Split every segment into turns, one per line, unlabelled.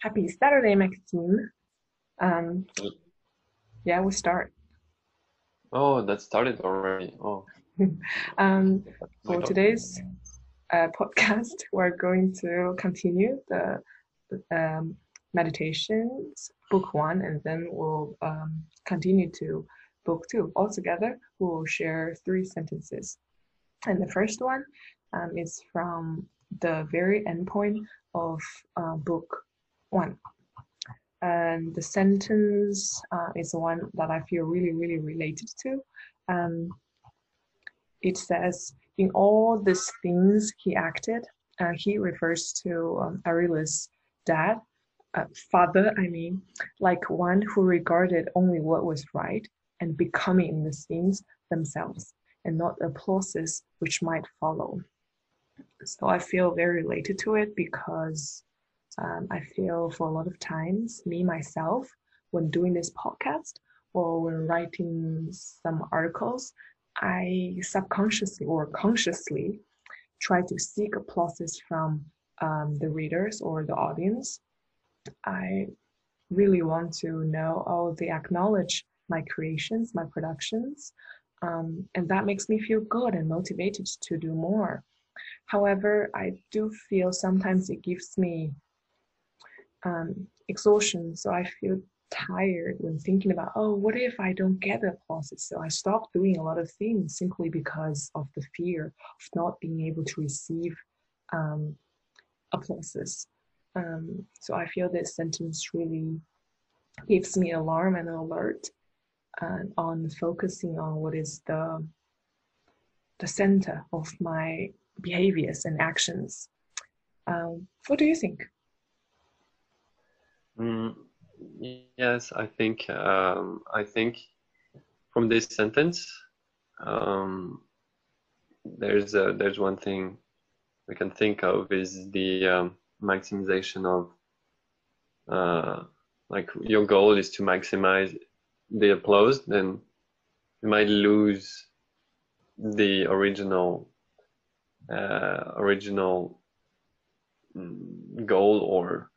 Happy Saturday, Maxime. Um, yeah, we start.
Oh, that started already. Oh.
um, for today's uh, podcast, we're going to continue the um, meditations, book one, and then we'll um, continue to book two. Altogether, we will share three sentences. And the first one um, is from the very end point of uh, book one. And the sentence uh, is one that I feel really, really related to. Um, it says, in all these things he acted, uh, he refers to um, dad, uh, father, I mean, like one who regarded only what was right and becoming the things themselves and not the applauses which might follow. So I feel very related to it because um, I feel for a lot of times, me myself, when doing this podcast or when writing some articles, I subconsciously or consciously try to seek applauses from um, the readers or the audience. I really want to know, oh, they acknowledge my creations, my productions, um, and that makes me feel good and motivated to do more. However, I do feel sometimes it gives me um, exhaustion. So I feel tired when thinking about, oh, what if I don't get the applause? So I stop doing a lot of things simply because of the fear of not being able to receive um, applauses. Um, so I feel this sentence really gives me alarm and alert uh, on focusing on what is the the center of my behaviors and actions. Um, what do you think?
Mm, yes, I think um, I think from this sentence, um, there's a, there's one thing we can think of is the um, maximization of uh, like your goal is to maximize the applause, then you might lose the original uh, original mm, goal or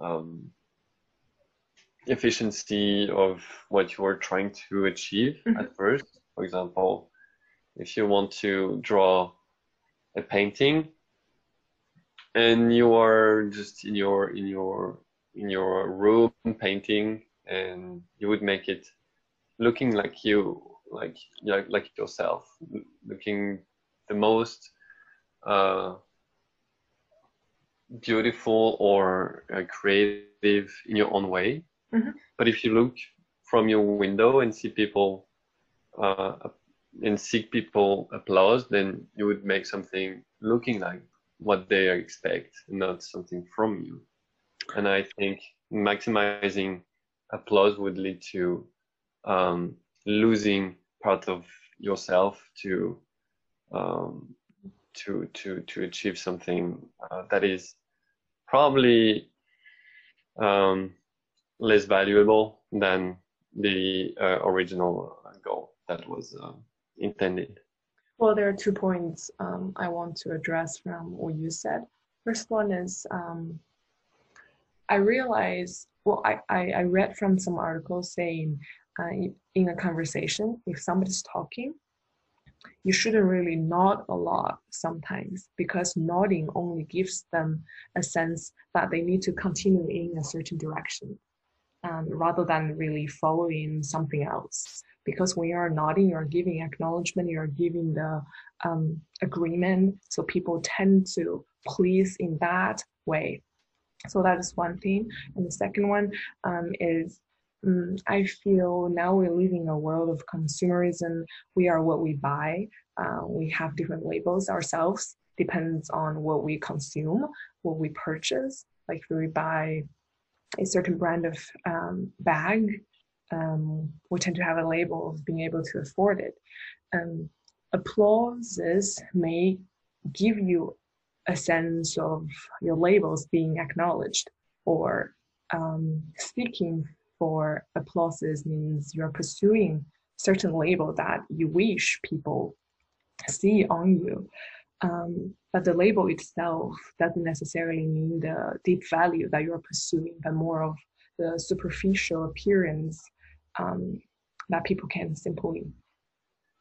um, efficiency of what you are trying to achieve mm-hmm. at first. For example, if you want to draw a painting and you are just in your in your in your room painting and you would make it looking like you like like, like yourself looking the most uh, beautiful or uh, creative in your own way
mm-hmm.
but if you look from your window and see people uh, and seek people applause then you would make something looking like what they expect not something from you and i think maximizing applause would lead to um, losing part of yourself to um, to to to achieve something uh, that is probably um, less valuable than the uh, original goal that was uh, intended.
Well, there are two points um, I want to address from what you said. First one is um, I realize well, I, I, I read from some articles saying uh, in a conversation, if somebody's talking, you shouldn't really nod a lot sometimes because nodding only gives them a sense that they need to continue in a certain direction um, rather than really following something else. Because when you're nodding, you're giving acknowledgement, you're giving the um, agreement. So people tend to please in that way so that is one thing. And the second one um, is um, I feel now we're living a world of consumerism. We are what we buy. Uh, we have different labels ourselves. Depends on what we consume, what we purchase. Like if we buy a certain brand of um, bag, um, we tend to have a label of being able to afford it. Um, applauses may give you a sense of your labels being acknowledged or um, seeking for applauses means you're pursuing certain label that you wish people see on you Um, but the label itself doesn't necessarily mean the deep value that you're pursuing, but more of the superficial appearance um, that people can simply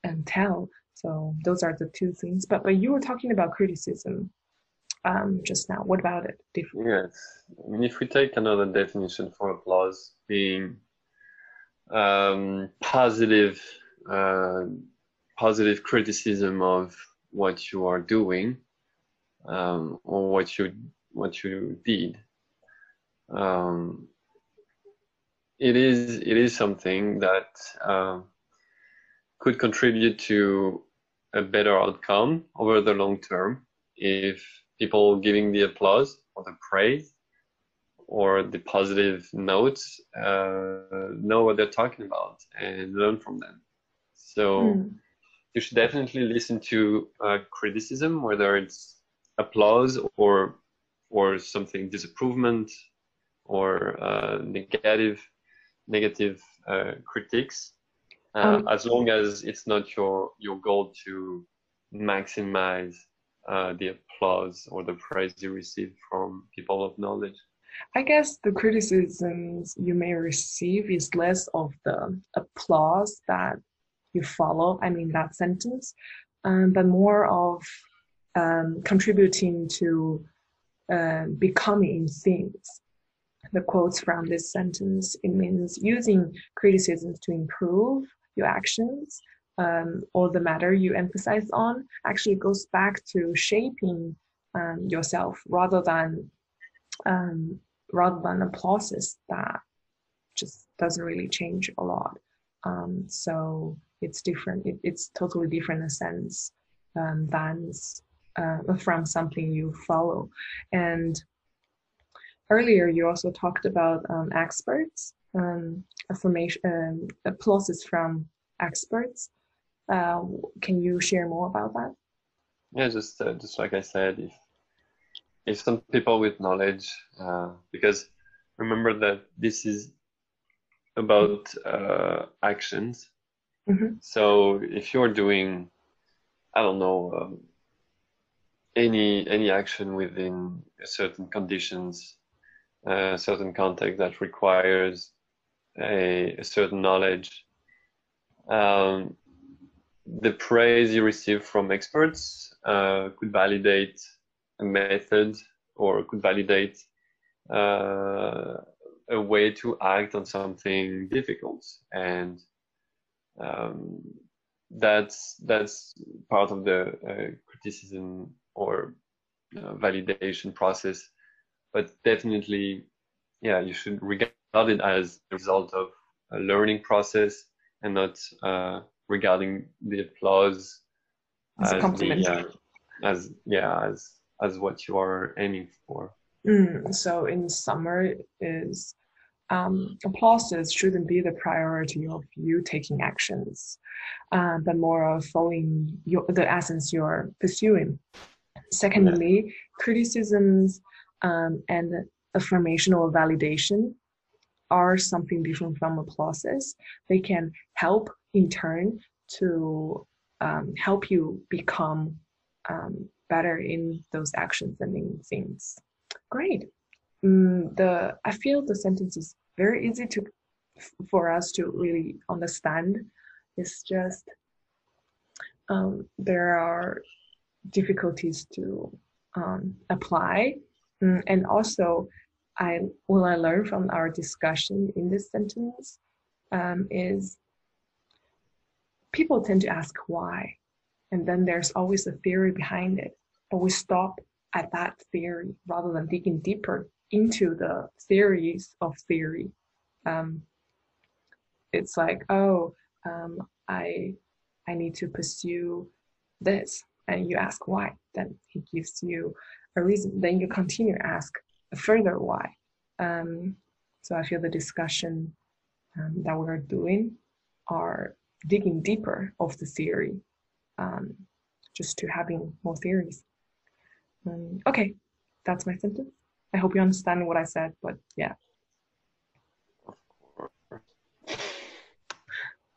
and tell. So those are the two things. But but you were talking about criticism um, just now. What about it?
Yes. I mean, if we take another definition for applause being um, positive, uh, positive criticism of what you are doing um, or what you what you did. Um, it is it is something that uh, could contribute to a better outcome over the long term if people giving the applause or the praise or the positive notes uh, know what they're talking about and learn from them. So mm. you should definitely listen to uh, criticism, whether it's applause or or something disapproval or uh, negative negative uh, critiques, uh, um, as long as it's not your your goal to maximize uh, the applause or the praise you receive from people of knowledge.
I guess the criticisms you may receive is less of the applause that you follow, I mean, that sentence, um, but more of um, contributing to uh, becoming things. The quotes from this sentence, it means using criticisms to improve your actions um, or the matter you emphasize on actually goes back to shaping um, yourself rather than um, rather than a process that just doesn't really change a lot. Um, so it's different. It, it's totally different in a sense um, than uh, from something you follow. And earlier, you also talked about um, experts, affirmation, um, from experts. Uh, can you share more about that?
Yeah, just uh, just like I said, if if some people with knowledge, uh, because remember that this is about uh, actions. Mm-hmm. So if you're doing, I don't know, um, any any action within certain conditions, a certain context that requires a, a certain knowledge, um, the praise you receive from experts uh, could validate a method or could validate uh, a way to act on something difficult. And um, that's that's part of the uh, criticism or uh, validation process. But definitely yeah you should regard it as a result of a learning process and not uh, regarding the applause
as, as the,
yeah, as yeah as as what you are aiming for.
Mm, so in summer is um, applauses shouldn't be the priority of you taking actions, uh, but more of following your, the essence you're pursuing. Secondly, yeah. criticisms um, and affirmation or validation are something different from applauses. They can help in turn to um, help you become um, better in those actions and in things. Great. Mm, the I feel the sentence is very easy to for us to really understand. It's just um, there are difficulties to um, apply, mm, and also I what I learned from our discussion in this sentence um, is people tend to ask why, and then there's always a theory behind it, but we stop at that theory rather than digging deeper into the theories of theory. Um, it's like, oh, um, I I need to pursue this, and you ask why. Then he gives you a reason. Then you continue to ask a further why. Um, so I feel the discussion um, that we're doing are digging deeper of the theory, um, just to having more theories. Um, okay, that's my sentence. I hope you understand what I said, but yeah.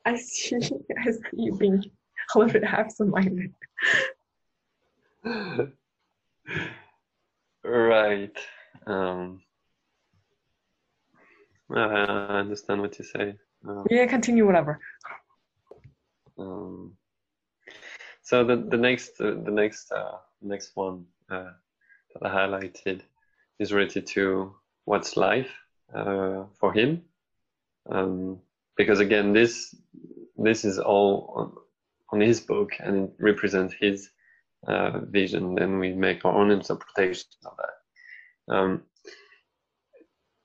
I see, I see you being a little bit absent-minded.
right. Um, I understand what you say.
Um, yeah, continue whatever.
Um, so the the next uh, the next uh, next one uh, that I highlighted is related to what's life uh, for him, um, because again this this is all on, on his book and it represents his uh, vision. Then we make our own interpretation of that. Um,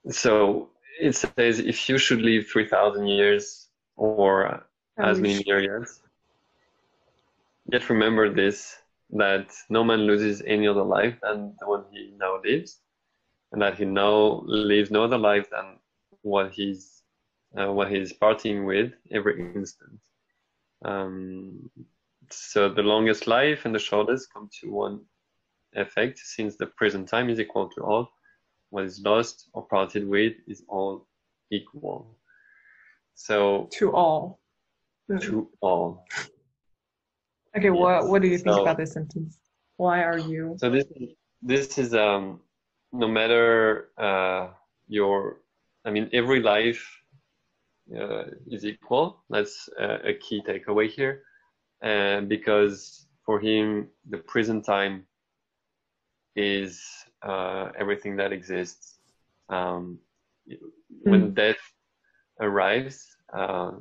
so it says if you should live 3,000 years or as many years, yet remember this that no man loses any other life than the one he now lives, and that he now lives no other life than what he's uh, what he's parting with every instant. Um, so the longest life and the shortest come to one effect, since the present time is equal to all. What is lost or parted with is all equal. So
to all.
To all.
Okay, yes. what what do you think so, about this sentence? Why are you?
So this this is um no matter uh your I mean every life uh, is equal. That's a, a key takeaway here, and because for him the prison time is uh, everything that exists. Um, when mm. death arrives, uh,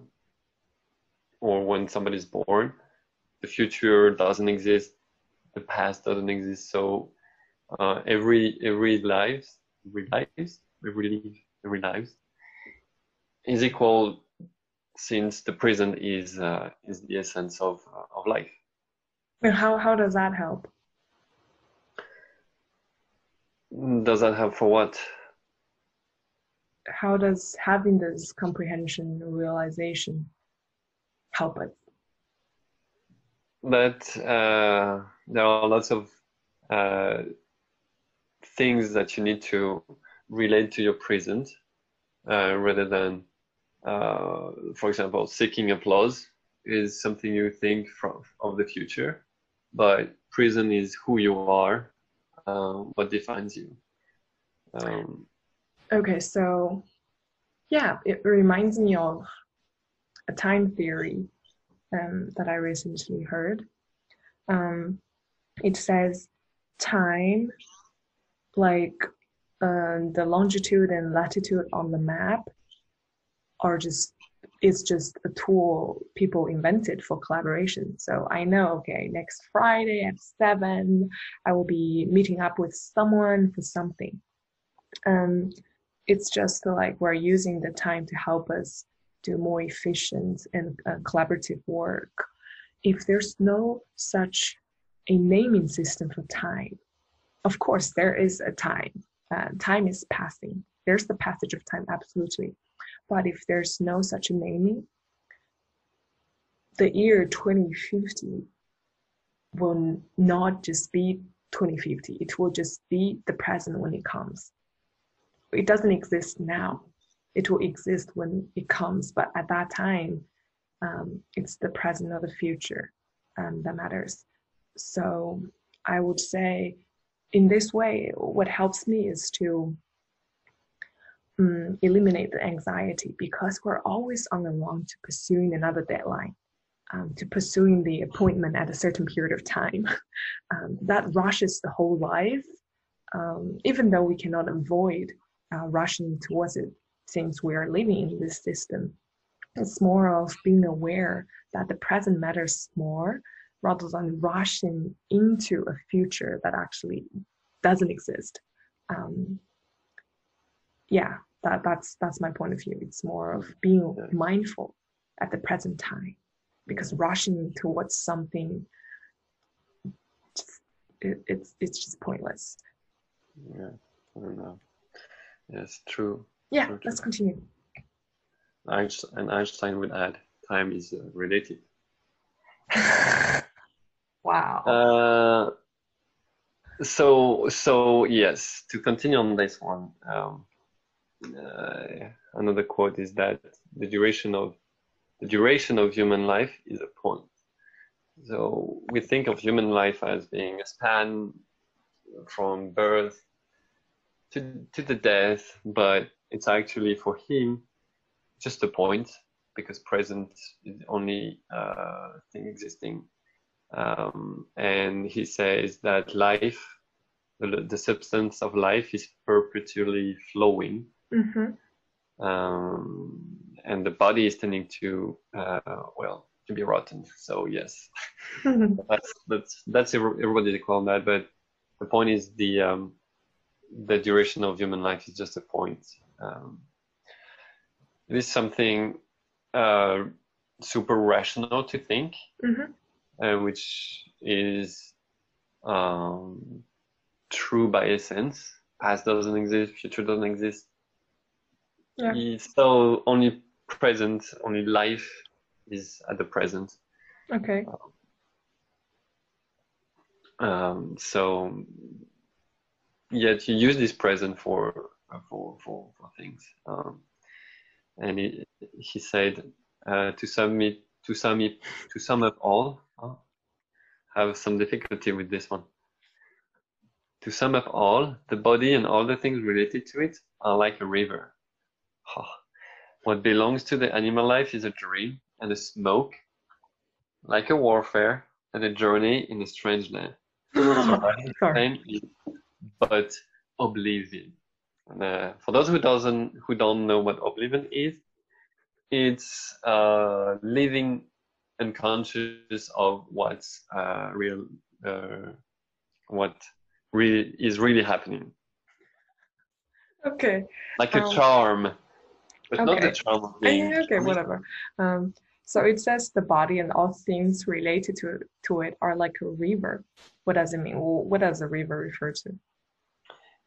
or when somebody's born, the future doesn't exist, the past doesn't exist. So uh, every every life, every lives, every life, every lives is equal since the present is uh, is the essence of uh, of life.
And how how does that help?
Does that help for what?
How does having this comprehension realization help us?
That uh, there are lots of uh, things that you need to relate to your present uh, rather than uh, for example, seeking applause is something you think from of the future, but prison is who you are, uh, what defines you. Um,
okay, so yeah, it reminds me of a time theory um, that I recently heard. Um, it says time, like uh, the longitude and latitude on the map, are just it's just a tool people invented for collaboration. So I know, okay, next Friday at seven, I will be meeting up with someone for something. Um, it's just like we're using the time to help us do more efficient and uh, collaborative work. If there's no such a naming system for time, of course there is a time. Uh, time is passing. There's the passage of time, absolutely but if there's no such a naming, the year 2050 will not just be 2050, it will just be the present when it comes. It doesn't exist now. It will exist when it comes, but at that time, um, it's the present or the future um, that matters. So I would say, in this way, what helps me is to um, eliminate the anxiety because we're always on the run to pursuing another deadline, um, to pursuing the appointment at a certain period of time. Um, that rushes the whole life, um, even though we cannot avoid uh, rushing towards it since we are living in this system. It's more of being aware that the present matters more rather than rushing into a future that actually doesn't exist. Um, yeah, that that's that's my point of view it's more of being mindful at the present time because rushing towards something it, it's it's just pointless
yeah i don't know yes true
yeah let's continue.
Einstein, and einstein would add time is uh, relative.
Wow.
Uh, so so yes to continue on this one um, uh, another quote is that the duration of the duration of human life is a point. so we think of human life as being a span from birth to, to the death, but it's actually for him just a point because present is the only uh, thing existing. Um, and he says that life, the, the, substance of life, is perpetually flowing.
Mm-hmm.
Um, and the body is tending to, uh, well, to be rotten. So yes, that's that's that's everybody call that. But the point is the um, the duration of human life is just a point. Um, it is something uh, super rational to think,
mm-hmm.
uh, which is um, true by essence. Past doesn't exist, future doesn't exist.
Yeah.
It's so only present, only life is at the present.
Okay.
Um, so yet you use this present for for for, for things. Um, and he, he said uh, to sum it to sum it to sum up all. Oh, have some difficulty with this one. To sum up all, the body and all the things related to it are like a river. Oh, what belongs to the animal life is a dream and a smoke, like a warfare and a journey in a strange land. But oblivion. Uh, for those who doesn't who don't know what oblivion is, it's uh, living unconscious of what's uh, real, uh, what really is really happening.
Okay.
Like a
um,
charm, but
okay.
not the charm of being.
okay, whatever. Um, so it says the body and all things related to to it are like a river. What does it mean? What does a river refer to?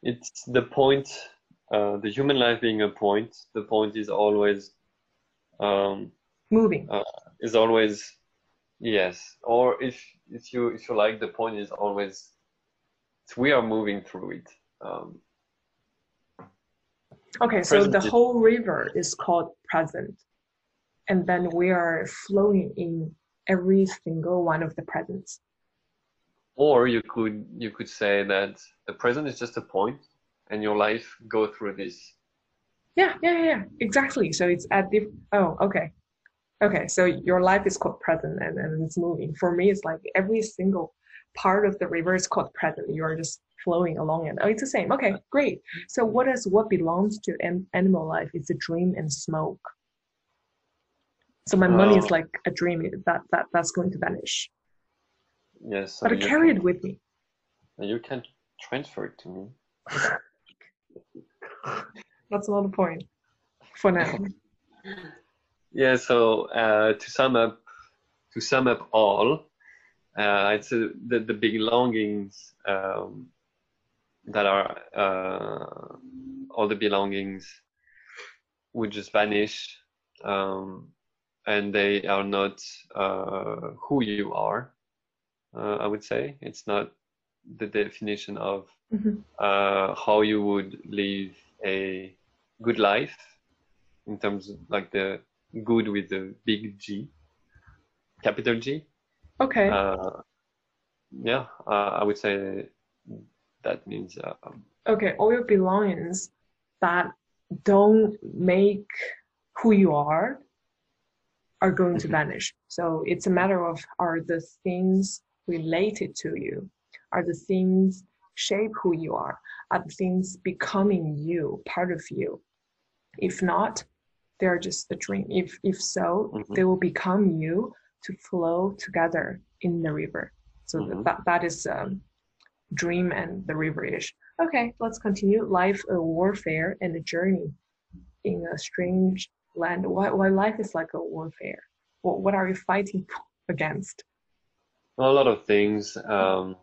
It's the point uh, the human life being a point, the point is always um,
moving.
Uh, is always yes, or if if you if you like, the point is always we are moving through it. Um,
okay, so the whole river is called present, and then we are flowing in every single one of the presents.
Or you could you could say that the present is just a point and your life go through this.
Yeah yeah yeah exactly. So it's at the oh okay. Okay so your life is called present and, and it's moving. For me it's like every single part of the river is called present. You're just flowing along it oh it's the same. Okay great. So what is what belongs to an animal life? Is a dream and smoke. So my money is oh. like a dream. That that that's going to vanish
yes
but i carry can, it with me
you can transfer it to me
That's not the point for now.
yeah. So uh, to sum up, to sum up all, uh, it's uh, the the belongings um, that are uh, all the belongings would just vanish, um, and they are not uh, who you are. Uh, I would say it's not the definition of
mm-hmm.
uh, how you would live a good life in terms of like the good with the big G, capital G.
Okay.
Uh, yeah, uh, I would say that means. Um,
okay, all your belongings that don't make who you are are going to mm-hmm. vanish. So it's a matter of are the things related to you are the things shape who you are? Are the things becoming you, part of you? If not, they're just a dream. If if so, mm-hmm. they will become you to flow together in the river. So mm-hmm. that that is um, dream and the river ish. Okay, let's continue. Life, a warfare, and a journey in a strange land. Why, why life is like a warfare? What, what are you fighting against?
A lot of things. Um,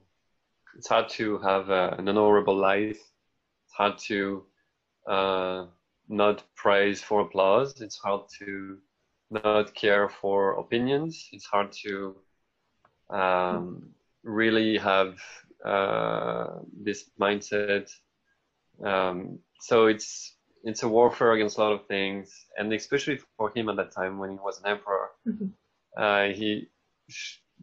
it's hard to have a, an honorable life. It's hard to uh, not praise for applause. It's hard to not care for opinions. It's hard to um, really have uh, this mindset. Um, so it's it's a warfare against a lot of things, and especially for him at that time when he was an emperor,
mm-hmm.
uh, he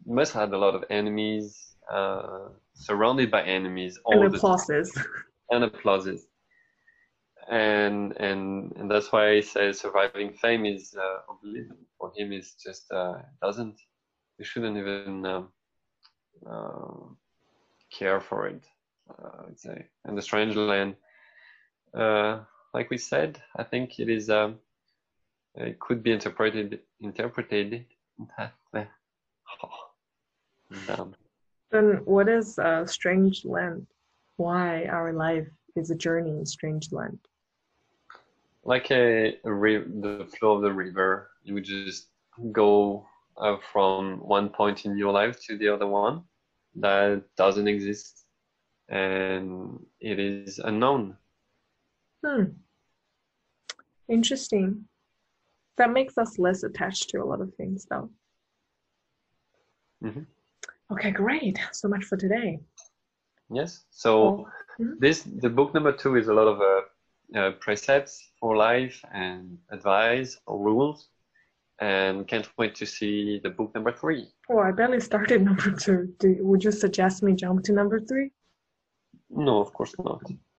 must have had a lot of enemies, uh, surrounded by enemies all
and
the
applauses.
and applauses. And and and that's why I say surviving fame is uh, unbelievable. For him, is just uh, doesn't. He shouldn't even um, uh, care for it. Uh, I'd say. And the strange land, uh, like we said, I think it is. Um, it could be interpreted interpreted. Um,
Then what is uh, strange land? Why our life is a journey in strange land?
like a, a ri- the flow of the river you would just go uh, from one point in your life to the other one that doesn't exist and it is unknown
Hmm. Interesting. That makes us less attached to a lot of things, though.
Mhm.
Okay, great. So much for today.
yes so
Mhm.
this the book number two is a lot of uh, uh, precepts for life and advice or rules and can't wait to see the book number three
Oh, I barely started number two. Do, would you suggest me jump to number three?
no of course not